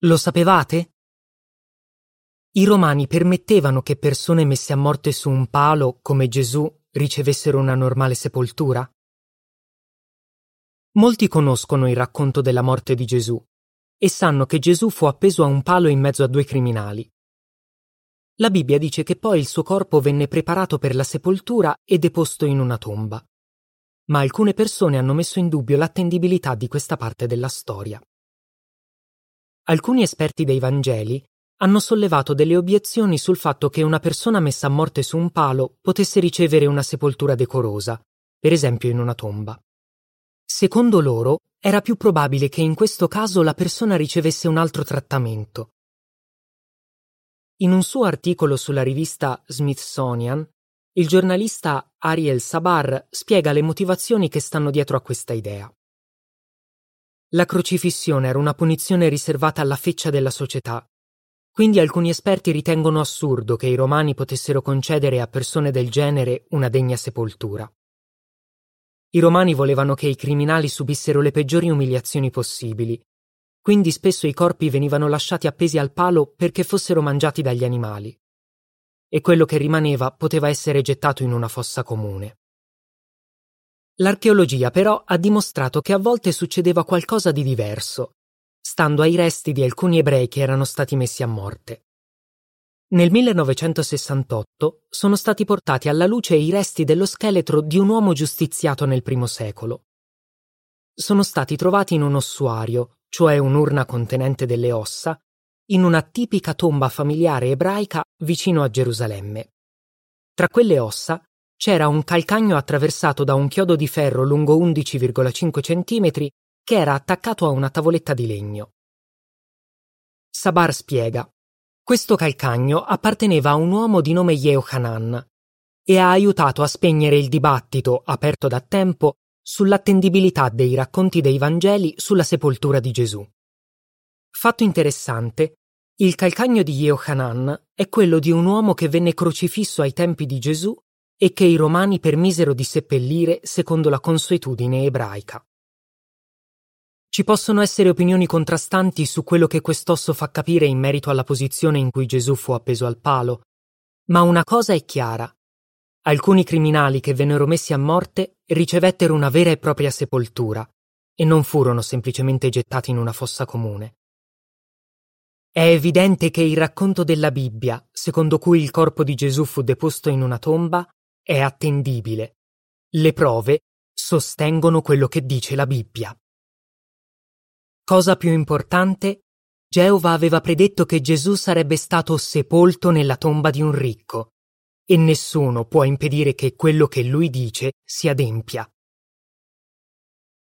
Lo sapevate? I romani permettevano che persone messe a morte su un palo, come Gesù, ricevessero una normale sepoltura? Molti conoscono il racconto della morte di Gesù e sanno che Gesù fu appeso a un palo in mezzo a due criminali. La Bibbia dice che poi il suo corpo venne preparato per la sepoltura e deposto in una tomba. Ma alcune persone hanno messo in dubbio l'attendibilità di questa parte della storia. Alcuni esperti dei Vangeli hanno sollevato delle obiezioni sul fatto che una persona messa a morte su un palo potesse ricevere una sepoltura decorosa, per esempio in una tomba. Secondo loro, era più probabile che in questo caso la persona ricevesse un altro trattamento, in un suo articolo sulla rivista Smithsonian, il giornalista Ariel Sabar spiega le motivazioni che stanno dietro a questa idea. La crocifissione era una punizione riservata alla feccia della società, quindi alcuni esperti ritengono assurdo che i romani potessero concedere a persone del genere una degna sepoltura. I romani volevano che i criminali subissero le peggiori umiliazioni possibili quindi spesso i corpi venivano lasciati appesi al palo perché fossero mangiati dagli animali. E quello che rimaneva poteva essere gettato in una fossa comune. L'archeologia però ha dimostrato che a volte succedeva qualcosa di diverso, stando ai resti di alcuni ebrei che erano stati messi a morte. Nel 1968 sono stati portati alla luce i resti dello scheletro di un uomo giustiziato nel primo secolo. Sono stati trovati in un ossuario, cioè un'urna contenente delle ossa, in una tipica tomba familiare ebraica vicino a Gerusalemme. Tra quelle ossa c'era un calcagno attraversato da un chiodo di ferro lungo 11,5 cm che era attaccato a una tavoletta di legno. Sabar spiega: Questo calcagno apparteneva a un uomo di nome Yehohanan e ha aiutato a spegnere il dibattito, aperto da tempo, sull'attendibilità dei racconti dei Vangeli sulla sepoltura di Gesù. Fatto interessante, il calcagno di Yehohanan è quello di un uomo che venne crocifisso ai tempi di Gesù e che i romani permisero di seppellire secondo la consuetudine ebraica. Ci possono essere opinioni contrastanti su quello che quest'osso fa capire in merito alla posizione in cui Gesù fu appeso al palo, ma una cosa è chiara. Alcuni criminali che vennero messi a morte ricevettero una vera e propria sepoltura e non furono semplicemente gettati in una fossa comune. È evidente che il racconto della Bibbia, secondo cui il corpo di Gesù fu deposto in una tomba, è attendibile. Le prove sostengono quello che dice la Bibbia. Cosa più importante, Geova aveva predetto che Gesù sarebbe stato sepolto nella tomba di un ricco e nessuno può impedire che quello che lui dice si adempia.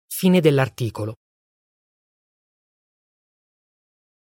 Fine dell'articolo.